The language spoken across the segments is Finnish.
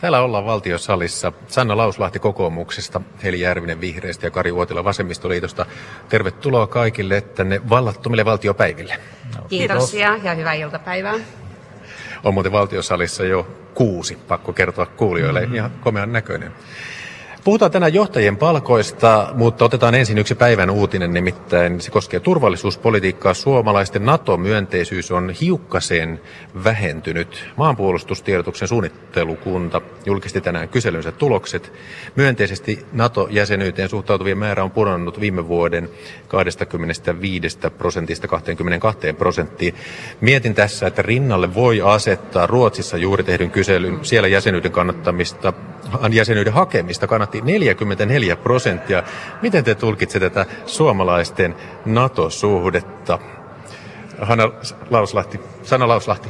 Täällä ollaan valtiosalissa. Sanna Lauslahti kokoomuksesta, Heli Järvinen vihreistä ja Kari Uotila vasemmistoliitosta. Tervetuloa kaikille tänne vallattomille valtiopäiville. No, kiitos. ja, ja hyvää iltapäivää. On muuten valtiosalissa jo kuusi, pakko kertoa kuulijoille, mm-hmm. ihan komean näköinen. Puhutaan tänään johtajien palkoista, mutta otetaan ensin yksi päivän uutinen, nimittäin se koskee turvallisuuspolitiikkaa. Suomalaisten NATO-myönteisyys on hiukkaseen vähentynyt. Maanpuolustustiedotuksen suunnittelukunta julkisti tänään kyselynsä tulokset. Myönteisesti NATO-jäsenyyteen suhtautuvien määrä on pudonnut viime vuoden 25 prosentista 22 prosenttiin. Mietin tässä, että rinnalle voi asettaa Ruotsissa juuri tehdyn kyselyn siellä jäsenyyden kannattamista, jäsenyyden hakemista kannatti 44 prosenttia. Miten te tulkitsette tätä suomalaisten NATO-suhdetta? Hanna Lauslahti, Sanna Lauslahti.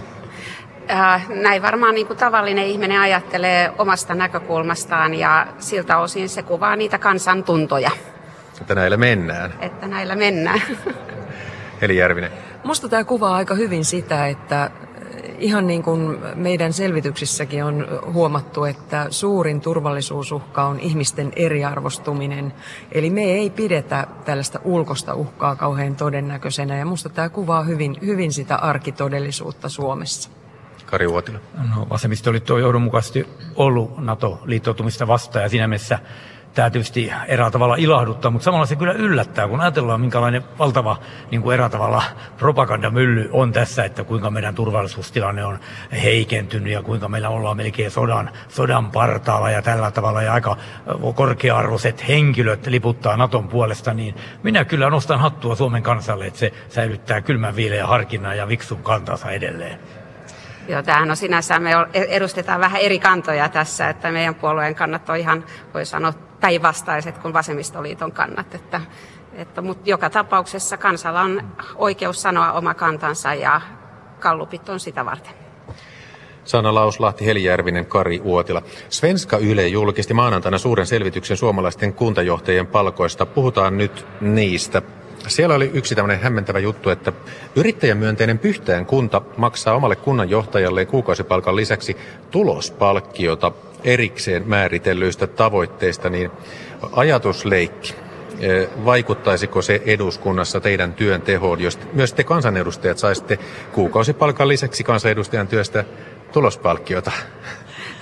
Äh, näin varmaan niin kuin tavallinen ihminen ajattelee omasta näkökulmastaan ja siltä osin se kuvaa niitä kansantuntoja. Että näillä mennään. Että näillä mennään. Eli Järvinen. Musta tämä kuvaa aika hyvin sitä, että ihan niin kuin meidän selvityksissäkin on huomattu, että suurin turvallisuusuhka on ihmisten eriarvostuminen. Eli me ei pidetä tällaista ulkosta uhkaa kauhean todennäköisenä ja musta tämä kuvaa hyvin, hyvin sitä arkitodellisuutta Suomessa. Kari Uotila. No, vasemmistoliitto on johdonmukaisesti ollut NATO-liittoutumista vastaan ja siinä mielessä tämä tietysti erää tavalla ilahduttaa, mutta samalla se kyllä yllättää, kun ajatellaan, minkälainen valtava niin kuin erää tavalla propagandamylly on tässä, että kuinka meidän turvallisuustilanne on heikentynyt ja kuinka meillä ollaan melkein sodan, sodan partaalla ja tällä tavalla ja aika korkea-arvoiset henkilöt liputtaa Naton puolesta, niin minä kyllä nostan hattua Suomen kansalle, että se säilyttää kylmän viileän harkinnan ja viksun kantansa edelleen. Joo, tämähän on sinänsä, me edustetaan vähän eri kantoja tässä, että meidän puolueen kannat on ihan, voi sanoa, päinvastaiset kuin vasemmistoliiton kannat. Että, että, mutta joka tapauksessa kansalla on oikeus sanoa oma kantansa ja kallupit on sitä varten. Sanna Lauslahti, Helijärvinen, Kari Uotila. Svenska Yle julkisti maanantaina suuren selvityksen suomalaisten kuntajohtajien palkoista. Puhutaan nyt niistä. Siellä oli yksi tämmöinen hämmentävä juttu, että yrittäjämyönteinen Pyhtään kunta maksaa omalle kunnanjohtajalle kuukausipalkan lisäksi tulospalkkiota erikseen määritellyistä tavoitteista, niin ajatusleikki. E, vaikuttaisiko se eduskunnassa teidän työn tehoon, jos myös te kansanedustajat saisitte kuukausipalkan lisäksi kansanedustajan työstä tulospalkkiota?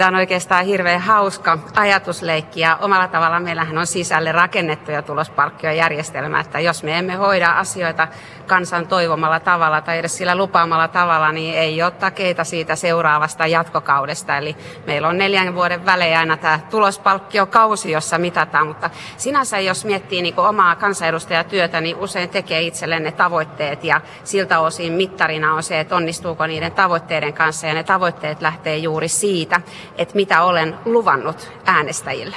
Tämä on oikeastaan hirveän hauska ajatusleikki ja omalla tavalla meillähän on sisälle rakennettuja tulospalkkiojärjestelmä, että jos me emme hoida asioita kansan toivomalla tavalla tai edes sillä lupaamalla tavalla, niin ei ole takeita siitä seuraavasta jatkokaudesta. Eli meillä on neljän vuoden välein aina tämä tulospalkkiokausi, jossa mitataan, mutta sinänsä jos miettii niin omaa kansanedustajatyötä, niin usein tekee itselleen ne tavoitteet ja siltä osin mittarina on se, että onnistuuko niiden tavoitteiden kanssa ja ne tavoitteet lähtee juuri siitä, että mitä olen luvannut äänestäjille.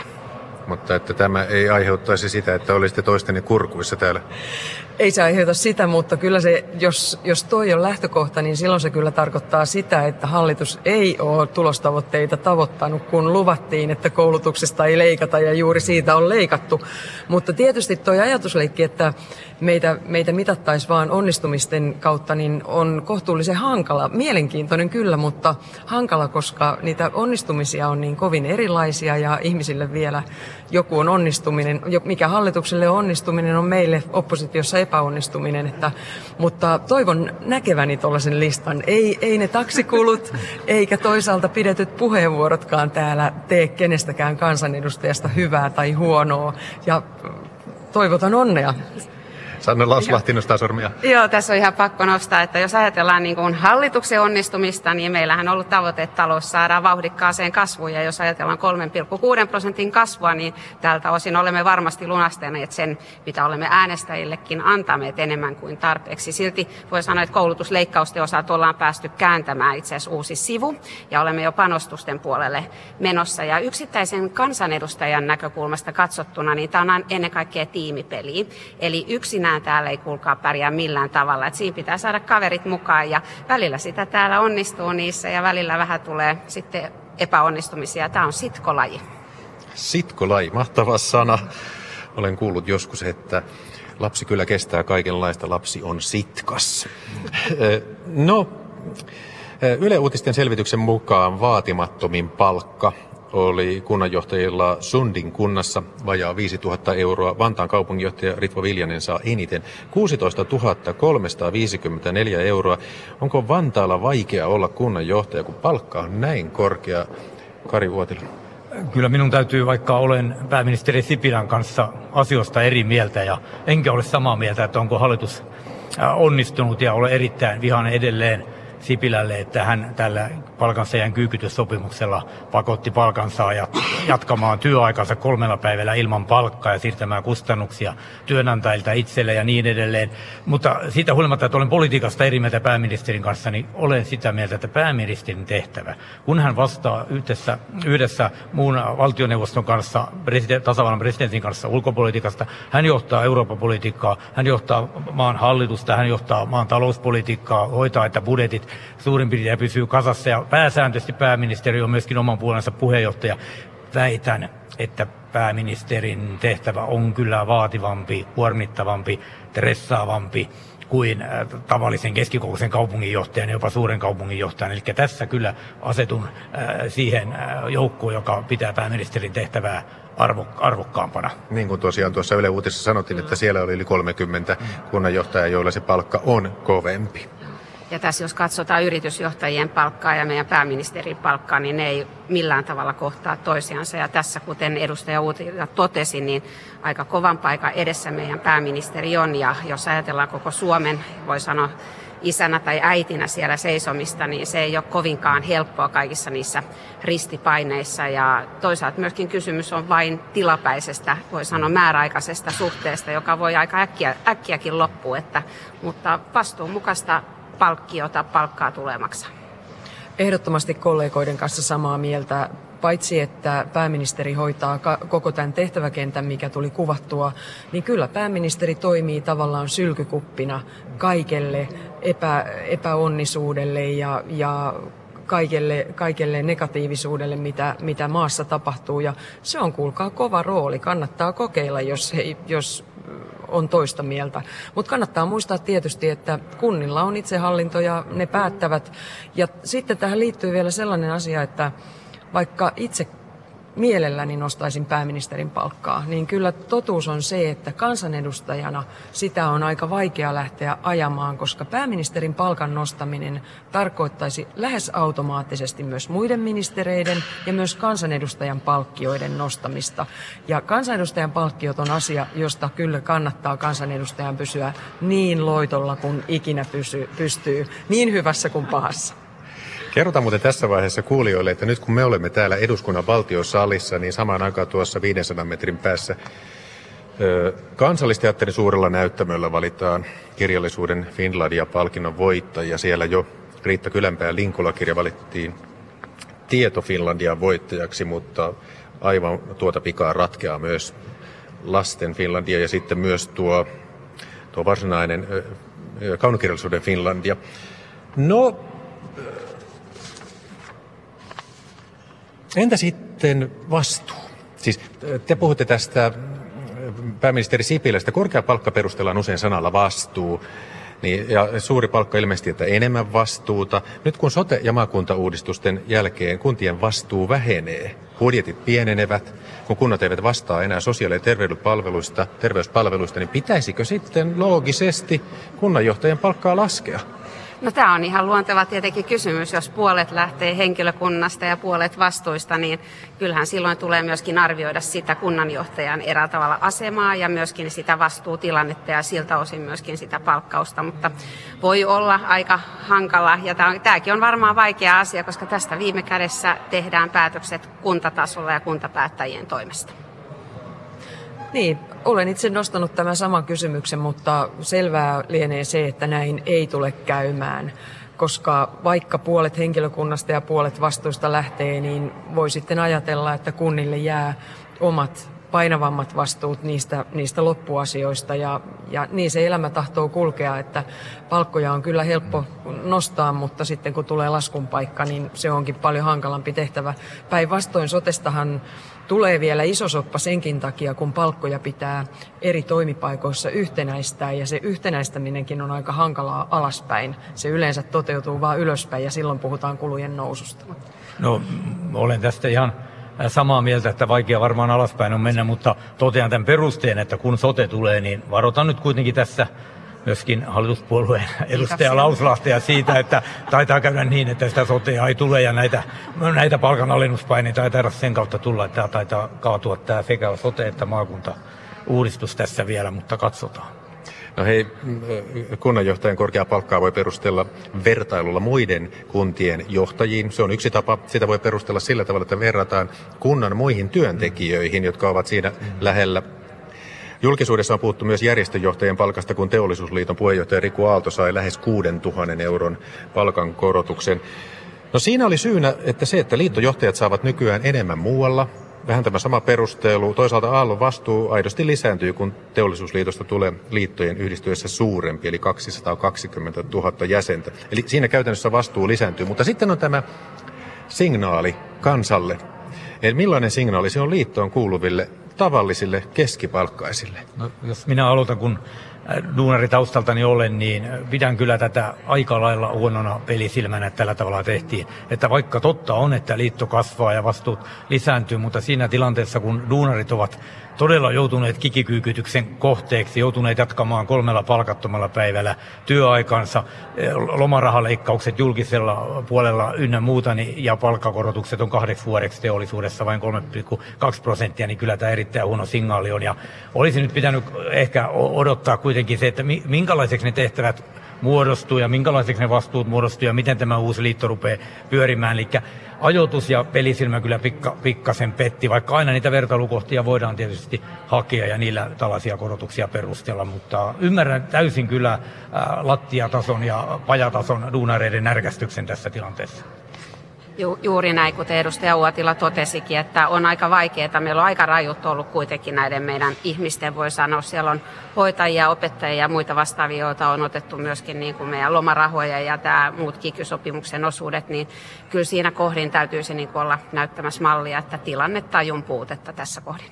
Mutta että tämä ei aiheuttaisi sitä, että olisitte toistenne kurkuissa täällä. Ei se aiheuta sitä, mutta kyllä se, jos, jos toi on lähtökohta, niin silloin se kyllä tarkoittaa sitä, että hallitus ei ole tulostavoitteita tavoittanut, kun luvattiin, että koulutuksesta ei leikata ja juuri siitä on leikattu. Mutta tietysti tuo ajatusleikki, että meitä, meitä mitattaisiin vaan onnistumisten kautta, niin on kohtuullisen hankala. Mielenkiintoinen kyllä, mutta hankala, koska niitä onnistumisia on niin kovin erilaisia ja ihmisille vielä joku on onnistuminen. Mikä hallitukselle on onnistuminen, on meille oppositiossa epäonnistuminen. Että, mutta toivon näkeväni tuollaisen listan. Ei, ei ne taksikulut eikä toisaalta pidetyt puheenvuorotkaan täällä tee kenestäkään kansanedustajasta hyvää tai huonoa. Ja toivotan onnea. Sanna Lauslahti nostaa sormia. Joo, tässä on ihan pakko nostaa, että jos ajatellaan niin kuin hallituksen onnistumista, niin meillähän on ollut tavoite, että talous saadaan vauhdikkaaseen kasvuun. Ja jos ajatellaan 3,6 prosentin kasvua, niin tältä osin olemme varmasti lunastaneet sen, mitä olemme äänestäjillekin antaneet enemmän kuin tarpeeksi. Silti voi sanoa, että koulutusleikkausten osalta ollaan päästy kääntämään itse asiassa uusi sivu, ja olemme jo panostusten puolelle menossa. Ja yksittäisen kansanedustajan näkökulmasta katsottuna, niin tämä on ennen kaikkea tiimipeli. Eli enää täällä ei kuulkaa pärjää millään tavalla. Et siinä pitää saada kaverit mukaan ja välillä sitä täällä onnistuu niissä ja välillä vähän tulee sitten epäonnistumisia. Tämä on sitkolaji. Sitkolaji, mahtava sana. Olen kuullut joskus, että lapsi kyllä kestää kaikenlaista, lapsi on sitkas. no, Yle Uutisten selvityksen mukaan vaatimattomin palkka oli kunnanjohtajilla Sundin kunnassa vajaa 5000 euroa. Vantaan kaupunginjohtaja Ritva Viljanen saa eniten 16 354 euroa. Onko Vantaalla vaikea olla kunnanjohtaja, kun palkka on näin korkea? Kari Uotila. Kyllä minun täytyy, vaikka olen pääministeri Sipilän kanssa asioista eri mieltä ja enkä ole samaa mieltä, että onko hallitus onnistunut ja olen erittäin vihainen edelleen Sipilälle, että hän tällä palkansaajan kyykytyssopimuksella pakotti palkansaajat jatkamaan työaikansa kolmella päivällä ilman palkkaa ja siirtämään kustannuksia työnantajilta itselle ja niin edelleen. Mutta siitä huolimatta, että olen politiikasta eri mieltä pääministerin kanssa, niin olen sitä mieltä, että pääministerin tehtävä, kun hän vastaa yhdessä, yhdessä muun valtioneuvoston kanssa, president, tasavallan presidentin kanssa ulkopolitiikasta, hän johtaa Euroopan politiikkaa, hän johtaa maan hallitusta, hän johtaa maan talouspolitiikkaa, hoitaa, että budjetit suurin piirtein pysyy kasassa ja pääsääntöisesti pääministeri on myöskin oman puolensa puheenjohtaja. Väitän, että pääministerin tehtävä on kyllä vaativampi, kuormittavampi, stressaavampi kuin äh, tavallisen keskikokoisen kaupunginjohtajan, jopa suuren kaupunginjohtajan. Eli tässä kyllä asetun äh, siihen äh, joukkoon, joka pitää pääministerin tehtävää arvo, arvokkaampana. Niin kuin tosiaan tuossa Yle Uutisessa sanottiin, että siellä oli yli 30 kunnanjohtajaa, joilla se palkka on kovempi. Ja tässä jos katsotaan yritysjohtajien palkkaa ja meidän pääministerin palkkaa, niin ne ei millään tavalla kohtaa toisiansa. Ja tässä, kuten edustaja Uutila totesi, niin aika kovan paikan edessä meidän pääministeri on. Ja jos ajatellaan koko Suomen, voi sanoa isänä tai äitinä siellä seisomista, niin se ei ole kovinkaan helppoa kaikissa niissä ristipaineissa. Ja toisaalta myöskin kysymys on vain tilapäisestä, voi sanoa määräaikaisesta suhteesta, joka voi aika äkkiä, äkkiäkin loppua. Että, mutta vastuunmukaista palkkiota palkkaa tulee. Ehdottomasti kollegoiden kanssa samaa mieltä, paitsi että pääministeri hoitaa koko tämän tehtäväkentän, mikä tuli kuvattua, niin kyllä pääministeri toimii tavallaan sylkykuppina kaikelle epä, epäonnisuudelle ja, ja kaikelle, kaikelle negatiivisuudelle, mitä, mitä maassa tapahtuu. Ja se on, kuulkaa, kova rooli. Kannattaa kokeilla, jos, he, jos on toista mieltä. Mutta kannattaa muistaa tietysti, että kunnilla on itsehallinto ja ne päättävät. Ja sitten tähän liittyy vielä sellainen asia, että vaikka itse mielelläni nostaisin pääministerin palkkaa, niin kyllä totuus on se, että kansanedustajana sitä on aika vaikea lähteä ajamaan, koska pääministerin palkan nostaminen tarkoittaisi lähes automaattisesti myös muiden ministereiden ja myös kansanedustajan palkkioiden nostamista. Ja kansanedustajan palkkiot on asia, josta kyllä kannattaa kansanedustajan pysyä niin loitolla kuin ikinä pysy, pystyy, niin hyvässä kuin pahassa. Kerrotaan muuten tässä vaiheessa kuulijoille, että nyt kun me olemme täällä eduskunnan valtiosalissa, niin samaan aikaan tuossa 500 metrin päässä Kansallisteatterin suurella näyttämöllä valitaan kirjallisuuden Finlandia-palkinnon voittajia. Siellä jo Riitta Kylänpää Linkula-kirja valittiin Tieto Finlandia voittajaksi, mutta aivan tuota pikaa ratkeaa myös Lasten Finlandia ja sitten myös tuo, tuo varsinainen kaunokirjallisuuden Finlandia. No, Entä sitten vastuu? Siis te puhutte tästä pääministeri Sipilästä. Korkea palkka perustellaan usein sanalla vastuu. Niin, ja suuri palkka ilmeisesti, että enemmän vastuuta. Nyt kun sote- ja maakuntauudistusten jälkeen kuntien vastuu vähenee, budjetit pienenevät, kun kunnat eivät vastaa enää sosiaali- ja terveyspalveluista, terveyspalveluista, niin pitäisikö sitten loogisesti kunnanjohtajan palkkaa laskea? No tämä on ihan luonteva tietenkin kysymys, jos puolet lähtee henkilökunnasta ja puolet vastuista, niin kyllähän silloin tulee myöskin arvioida sitä kunnanjohtajan eräällä tavalla asemaa ja myöskin sitä vastuutilannetta ja siltä osin myöskin sitä palkkausta, mutta voi olla aika hankala ja tämäkin on varmaan vaikea asia, koska tästä viime kädessä tehdään päätökset kuntatasolla ja kuntapäättäjien toimesta. Niin, olen itse nostanut tämän saman kysymyksen, mutta selvää lienee se, että näin ei tule käymään. Koska vaikka puolet henkilökunnasta ja puolet vastuusta lähtee, niin voi sitten ajatella, että kunnille jää omat painavammat vastuut niistä, niistä loppuasioista ja, ja niin se elämä tahtoo kulkea, että palkkoja on kyllä helppo nostaa, mutta sitten kun tulee laskun paikka, niin se onkin paljon hankalampi tehtävä. Päinvastoin sotestahan tulee vielä iso soppa senkin takia, kun palkkoja pitää eri toimipaikoissa yhtenäistää ja se yhtenäistäminenkin on aika hankalaa alaspäin. Se yleensä toteutuu vain ylöspäin ja silloin puhutaan kulujen noususta. No olen tästä ihan samaa mieltä, että vaikea varmaan alaspäin on mennä, mutta totean tämän perusteen, että kun sote tulee, niin varoitan nyt kuitenkin tässä myöskin hallituspuolueen edustaja Lauslahtea siitä, että taitaa käydä niin, että sitä sotea ei tule ja näitä, näitä palkanalennuspaineita ei taida sen kautta tulla, että tämä taitaa kaatua tämä sekä sote että maakunta uudistus tässä vielä, mutta katsotaan. No hei, kunnanjohtajan korkea palkkaa voi perustella vertailulla muiden kuntien johtajiin. Se on yksi tapa. Sitä voi perustella sillä tavalla, että verrataan kunnan muihin työntekijöihin, jotka ovat siinä lähellä Julkisuudessa on puhuttu myös järjestöjohtajien palkasta, kun Teollisuusliiton puheenjohtaja Riku Aalto sai lähes 6000 euron palkankorotuksen. No siinä oli syynä, että se, että liittojohtajat saavat nykyään enemmän muualla, vähän tämä sama perustelu. Toisaalta Aallon vastuu aidosti lisääntyy, kun teollisuusliitosta tulee liittojen yhdistyessä suurempi, eli 220 000 jäsentä. Eli siinä käytännössä vastuu lisääntyy. Mutta sitten on tämä signaali kansalle. Eli millainen signaali se on liittoon kuuluville tavallisille keskipalkkaisille? No, jos minä aloitan, kun duunaritaustaltani olen, niin pidän kyllä tätä aika lailla huonona pelisilmänä, että tällä tavalla tehtiin. Että vaikka totta on, että liitto kasvaa ja vastuut lisääntyy, mutta siinä tilanteessa, kun duunarit ovat todella joutuneet kikikyykytyksen kohteeksi, joutuneet jatkamaan kolmella palkattomalla päivällä työaikansa, eh, lomarahaleikkaukset julkisella puolella ynnä muuta, niin, ja palkkakorotukset on kahdeksi vuodeksi teollisuudessa vain 3,2 prosenttia, niin kyllä tämä erittäin huono signaali on. Ja olisi nyt pitänyt ehkä odottaa kuitenkin se, että minkälaiseksi ne tehtävät muodostuu ja minkälaiseksi ne vastuut muodostuu ja miten tämä uusi liitto rupeaa pyörimään. Eli ajoitus ja pelisilmä kyllä pikka, pikkasen petti, vaikka aina niitä vertailukohtia voidaan tietysti hakea ja niillä tällaisia korotuksia perustella, mutta ymmärrän täysin kyllä lattiatason ja pajatason duunareiden närkästyksen tässä tilanteessa. Ju, juuri näin, kuten edustaja Uotila totesikin, että on aika vaikeaa. Meillä on aika rajut ollut kuitenkin näiden meidän ihmisten, voi sanoa. Siellä on hoitajia, opettajia ja muita vastaavia, joita on otettu myöskin niin kuin meidän lomarahoja ja tämä muut kikysopimuksen osuudet, niin kyllä siinä kohdin täytyisi niin kuin olla näyttämässä mallia, että tilannetajun puutetta tässä kohdin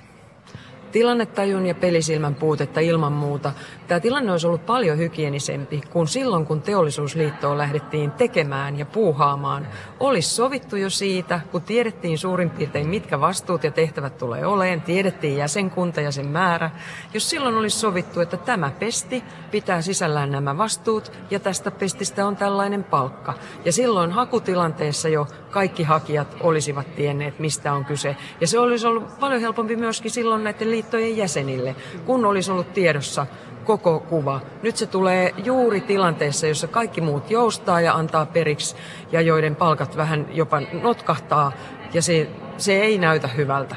tilannetajun ja pelisilmän puutetta ilman muuta. Tämä tilanne olisi ollut paljon hygienisempi, kun silloin kun teollisuusliittoon lähdettiin tekemään ja puuhaamaan, olisi sovittu jo siitä, kun tiedettiin suurin piirtein mitkä vastuut ja tehtävät tulee oleen, tiedettiin jäsenkunta ja sen määrä. Jos silloin olisi sovittu, että tämä pesti pitää sisällään nämä vastuut ja tästä pestistä on tällainen palkka. Ja silloin hakutilanteessa jo kaikki hakijat olisivat tienneet, mistä on kyse. Ja se olisi ollut paljon helpompi myöskin silloin näiden liittojen jäsenille, kun olisi ollut tiedossa koko kuva. Nyt se tulee juuri tilanteessa, jossa kaikki muut joustaa ja antaa periksi ja joiden palkat vähän jopa notkahtaa ja se, se ei näytä hyvältä.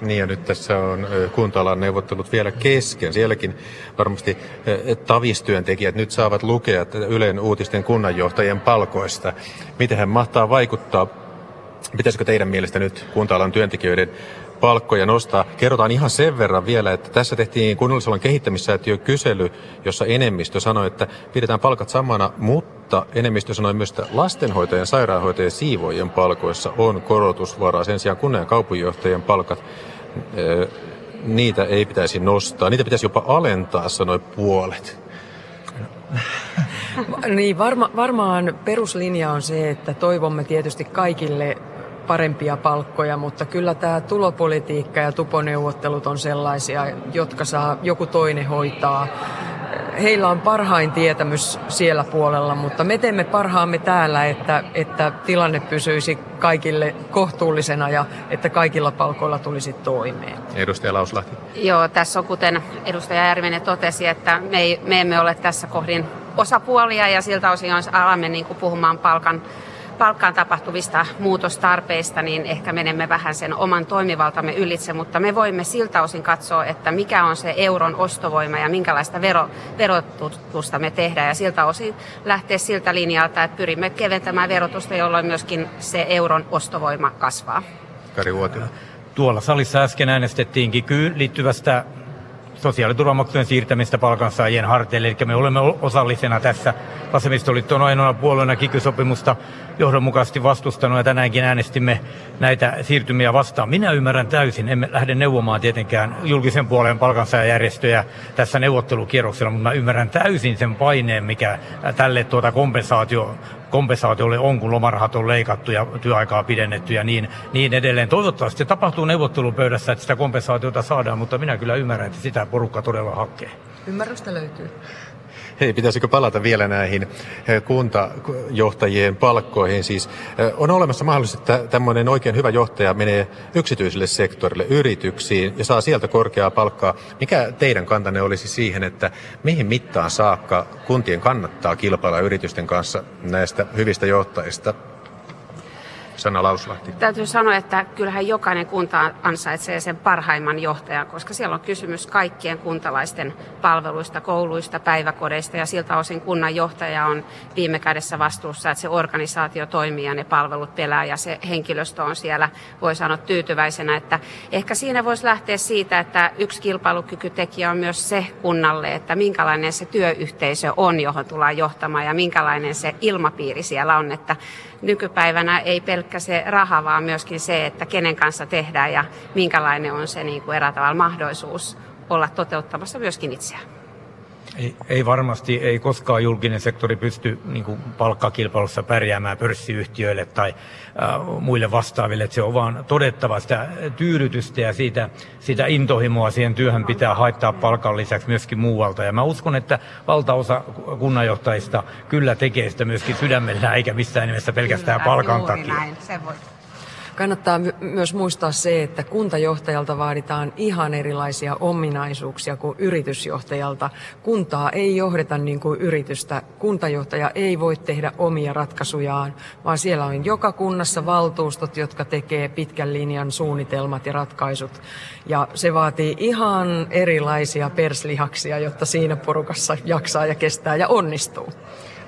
Niin ja nyt tässä on kuntalan neuvottelut vielä kesken. Sielläkin varmasti tavistyöntekijät nyt saavat lukea Ylen uutisten kunnanjohtajien palkoista. Miten hän mahtaa vaikuttaa Pitäisikö teidän mielestä nyt kunta-alan työntekijöiden palkkoja nostaa. Kerrotaan ihan sen verran vielä, että tässä tehtiin kunnallisalan kehittämissäätiö kysely, jossa enemmistö sanoi, että pidetään palkat samana, mutta enemmistö sanoi myös, että lastenhoitajien, sairaanhoitajien ja palkoissa on korotusvaraa. Sen sijaan kunnan kaupunginjohtajien palkat, niitä ei pitäisi nostaa. Niitä pitäisi jopa alentaa, sanoi puolet. niin, varma, varmaan peruslinja on se, että toivomme tietysti kaikille parempia palkkoja, mutta kyllä tämä tulopolitiikka ja tuponeuvottelut on sellaisia, jotka saa joku toinen hoitaa. Heillä on parhain tietämys siellä puolella, mutta me teemme parhaamme täällä, että, että tilanne pysyisi kaikille kohtuullisena ja että kaikilla palkoilla tulisi toimeen. Edustaja Lauslahti. Joo, tässä on kuten edustaja Järvinen totesi, että me, ei, me emme ole tässä kohdin osapuolia ja siltä osin jos alamme niin kuin puhumaan palkan palkkaan tapahtuvista muutostarpeista, niin ehkä menemme vähän sen oman toimivaltamme ylitse, mutta me voimme siltä osin katsoa, että mikä on se euron ostovoima ja minkälaista vero, verotusta me tehdään. Ja siltä osin lähteä siltä linjalta, että pyrimme keventämään verotusta, jolloin myöskin se euron ostovoima kasvaa. Kari Vuotila. tuolla salissa äsken äänestettiinkin liittyvästä sosiaaliturvamaksujen siirtämistä palkansaajien harteille. Eli me olemme osallisena tässä. Vasemmistoliitto on ainoana puolueena kikysopimusta johdonmukaisesti vastustanut ja tänäänkin äänestimme näitä siirtymiä vastaan. Minä ymmärrän täysin, emme lähde neuvomaan tietenkään julkisen puolen palkansaajajärjestöjä tässä neuvottelukierroksella, mutta mä ymmärrän täysin sen paineen, mikä tälle tuota kompensaatio kompensaatiolle on, kun lomarahat on leikattu ja työaikaa pidennetty ja niin, niin edelleen. Toivottavasti se tapahtuu neuvottelupöydässä, että sitä kompensaatiota saadaan, mutta minä kyllä ymmärrän, että sitä porukka todella hakee. Ymmärrystä löytyy. Hei, pitäisikö palata vielä näihin eh, kuntajohtajien palkkoihin? Siis eh, on olemassa mahdollisuus, että tämmöinen oikein hyvä johtaja menee yksityiselle sektorille, yrityksiin ja saa sieltä korkeaa palkkaa. Mikä teidän kantanne olisi siihen, että mihin mittaan saakka kuntien kannattaa kilpailla yritysten kanssa näistä hyvistä johtajista? Sanna Lauslahti. Täytyy sanoa, että kyllähän jokainen kunta ansaitsee sen parhaimman johtajan, koska siellä on kysymys kaikkien kuntalaisten palveluista, kouluista, päiväkodeista ja siltä osin kunnan johtaja on viime kädessä vastuussa, että se organisaatio toimii ja ne palvelut pelää ja se henkilöstö on siellä, voi sanoa tyytyväisenä, että ehkä siinä voisi lähteä siitä, että yksi kilpailukykytekijä on myös se kunnalle, että minkälainen se työyhteisö on, johon tullaan johtamaan ja minkälainen se ilmapiiri siellä on, että nykypäivänä ei pelkkä se raha, vaan myöskin se, että kenen kanssa tehdään ja minkälainen on se niin kuin erätavalla mahdollisuus olla toteuttamassa myöskin itseään. Ei, ei varmasti, ei koskaan julkinen sektori pysty niin kuin palkkakilpailussa pärjäämään pörssiyhtiöille tai äh, muille vastaaville. Että se on vaan todettava sitä tyydytystä ja siitä, sitä intohimoa siihen työhön pitää haittaa palkan lisäksi myöskin muualta. Ja mä uskon, että valtaosa kunnanjohtajista kyllä tekee sitä myöskin sydämellä eikä missään nimessä pelkästään kyllä, palkan takia. Näin, se voi. Kannattaa my- myös muistaa se, että kuntajohtajalta vaaditaan ihan erilaisia ominaisuuksia kuin yritysjohtajalta. Kuntaa ei johdeta niin kuin yritystä. Kuntajohtaja ei voi tehdä omia ratkaisujaan, vaan siellä on joka kunnassa valtuustot, jotka tekee pitkän linjan suunnitelmat ja ratkaisut. Ja se vaatii ihan erilaisia perslihaksia, jotta siinä porukassa jaksaa ja kestää ja onnistuu.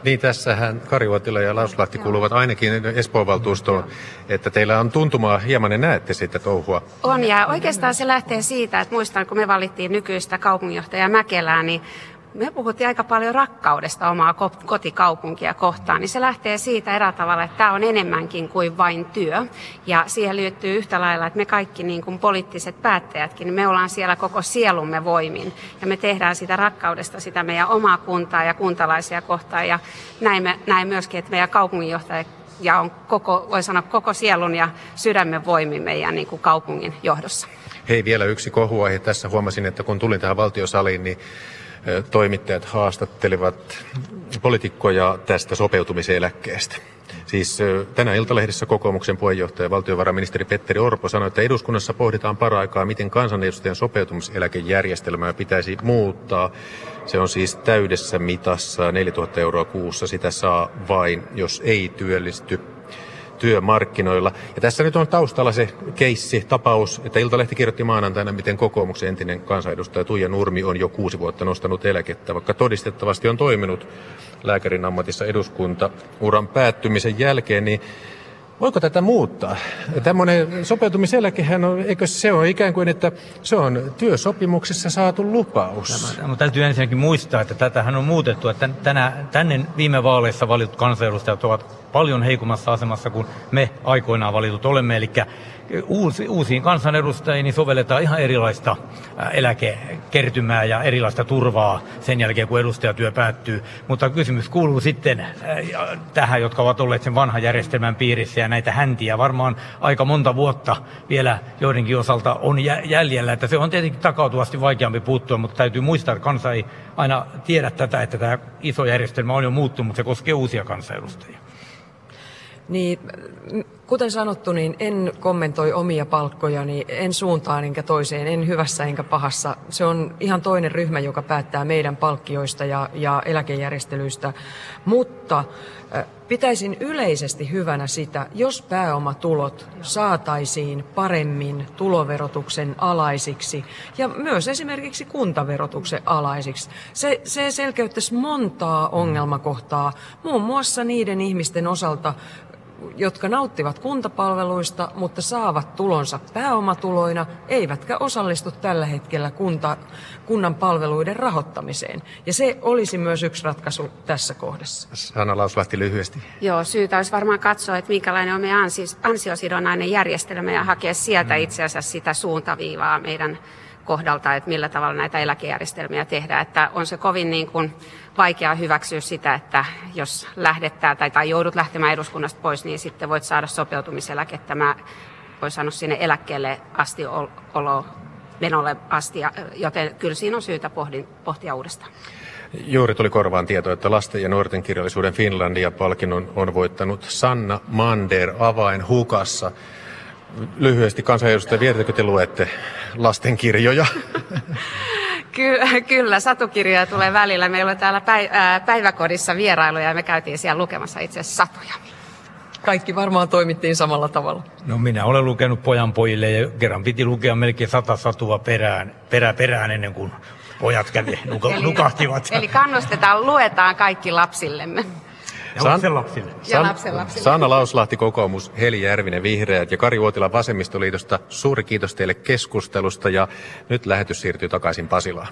Niin, tässähän Kari Uotila ja Lauslahti kuuluvat ainakin Espoon valtuustoon, että teillä on tuntumaa hieman ja näette sitä touhua. On, ja oikeastaan se lähtee siitä, että muistan, kun me valittiin nykyistä kaupunginjohtajaa Mäkelää, niin me puhuttiin aika paljon rakkaudesta omaa kotikaupunkia kohtaan, niin se lähtee siitä erä tavalla, että tämä on enemmänkin kuin vain työ. Ja siihen liittyy yhtä lailla, että me kaikki niin kuin poliittiset päättäjätkin, niin me ollaan siellä koko sielumme voimin. Ja me tehdään sitä rakkaudesta sitä meidän omaa kuntaa ja kuntalaisia kohtaan. Ja näin, me, näin myöskin, että meidän kaupunginjohtaja ja on koko, voi sanoa koko sielun ja sydämen voimin meidän niin kuin kaupungin johdossa. Hei, vielä yksi kohuaihe. Tässä huomasin, että kun tulin tähän valtiosaliin, niin toimittajat haastattelivat poliitikkoja tästä sopeutumiseläkkeestä. Siis tänä iltalehdessä kokoomuksen puheenjohtaja valtiovarainministeri Petteri Orpo sanoi, että eduskunnassa pohditaan paraikaa, miten kansanedustajan sopeutumiseläkejärjestelmää pitäisi muuttaa. Se on siis täydessä mitassa 4000 euroa kuussa. Sitä saa vain, jos ei työllisty työmarkkinoilla. Ja tässä nyt on taustalla se keissi, tapaus, että Iltalehti kirjoitti maanantaina, miten kokoomuksen entinen kansanedustaja Tuija Nurmi on jo kuusi vuotta nostanut eläkettä, vaikka todistettavasti on toiminut lääkärin ammatissa eduskunta uran päättymisen jälkeen, niin Voiko tätä muuttaa? Tämmöinen sopeutumiseläkehän on, eikö se ole ikään kuin, että se on työsopimuksessa saatu lupaus? Tämä, täytyy ensinnäkin muistaa, että tätähän on muutettu, että tänä, tänne viime vaaleissa valitut kansanedustajat ovat paljon heikommassa asemassa kuin me aikoinaan valitut olemme, eli uusi, uusiin kansanedustajiin niin sovelletaan ihan erilaista eläkekertymää ja erilaista turvaa sen jälkeen, kun edustajatyö päättyy. Mutta kysymys kuuluu sitten tähän, jotka ovat olleet sen vanhan järjestelmän piirissä ja näitä häntiä varmaan aika monta vuotta vielä joidenkin osalta on jäljellä. Että se on tietenkin takautuvasti vaikeampi puuttua, mutta täytyy muistaa, että kansa ei aina tiedä tätä, että tämä iso järjestelmä on jo muuttunut, mutta se koskee uusia kansanedustajia. Niin, kuten sanottu, niin en kommentoi omia palkkojani, en suuntaan enkä toiseen, en hyvässä enkä pahassa. Se on ihan toinen ryhmä, joka päättää meidän palkkioista ja, ja eläkejärjestelyistä. Mutta pitäisin yleisesti hyvänä sitä, jos pääomatulot saataisiin paremmin tuloverotuksen alaisiksi ja myös esimerkiksi kuntaverotuksen alaisiksi. Se, se selkeyttäisi montaa ongelmakohtaa, muun muassa niiden ihmisten osalta, jotka nauttivat kuntapalveluista, mutta saavat tulonsa pääomatuloina, eivätkä osallistu tällä hetkellä kunta, kunnan palveluiden rahoittamiseen. Ja se olisi myös yksi ratkaisu tässä kohdassa. Sanna Lauslahti lyhyesti. Joo, syytä olisi varmaan katsoa, että minkälainen on meidän ansiosidonnainen järjestelmä ja hakea sieltä itse asiassa sitä suuntaviivaa meidän kohdalta, että millä tavalla näitä eläkejärjestelmiä tehdään. Että on se kovin niin kuin vaikea hyväksyä sitä, että jos lähdet tai, tai joudut lähtemään eduskunnasta pois, niin sitten voit saada sopeutumiseläkettä. Mä voin sanoa sinne eläkkeelle asti olo menolle asti, joten kyllä siinä on syytä pohdin, pohtia uudestaan. Juuri tuli korvaan tieto, että lasten ja nuorten kirjallisuuden Finlandia-palkinnon on voittanut Sanna Mander avain hukassa. Lyhyesti kansanedustaja, vietettekö te luette lastenkirjoja? Ky- kyllä, satukirjoja tulee välillä. Meillä on täällä päiväkodissa vierailuja ja me käytiin siellä lukemassa itse asiassa satuja. Kaikki varmaan toimittiin samalla tavalla. No minä olen lukenut pojan pojille ja kerran piti lukea melkein sata satua perään, perä perään ennen kuin pojat kävi, nuka, eli, nukahtivat. Eli kannustetaan, luetaan kaikki lapsillemme. Ja San, lapsille. Ja lapsen lapsille. Sanna Lauslahti, kokoomus, Heli Järvinen, Vihreät ja Kari Uotila Vasemmistoliitosta. Suuri kiitos teille keskustelusta ja nyt lähetys siirtyy takaisin Pasilaan.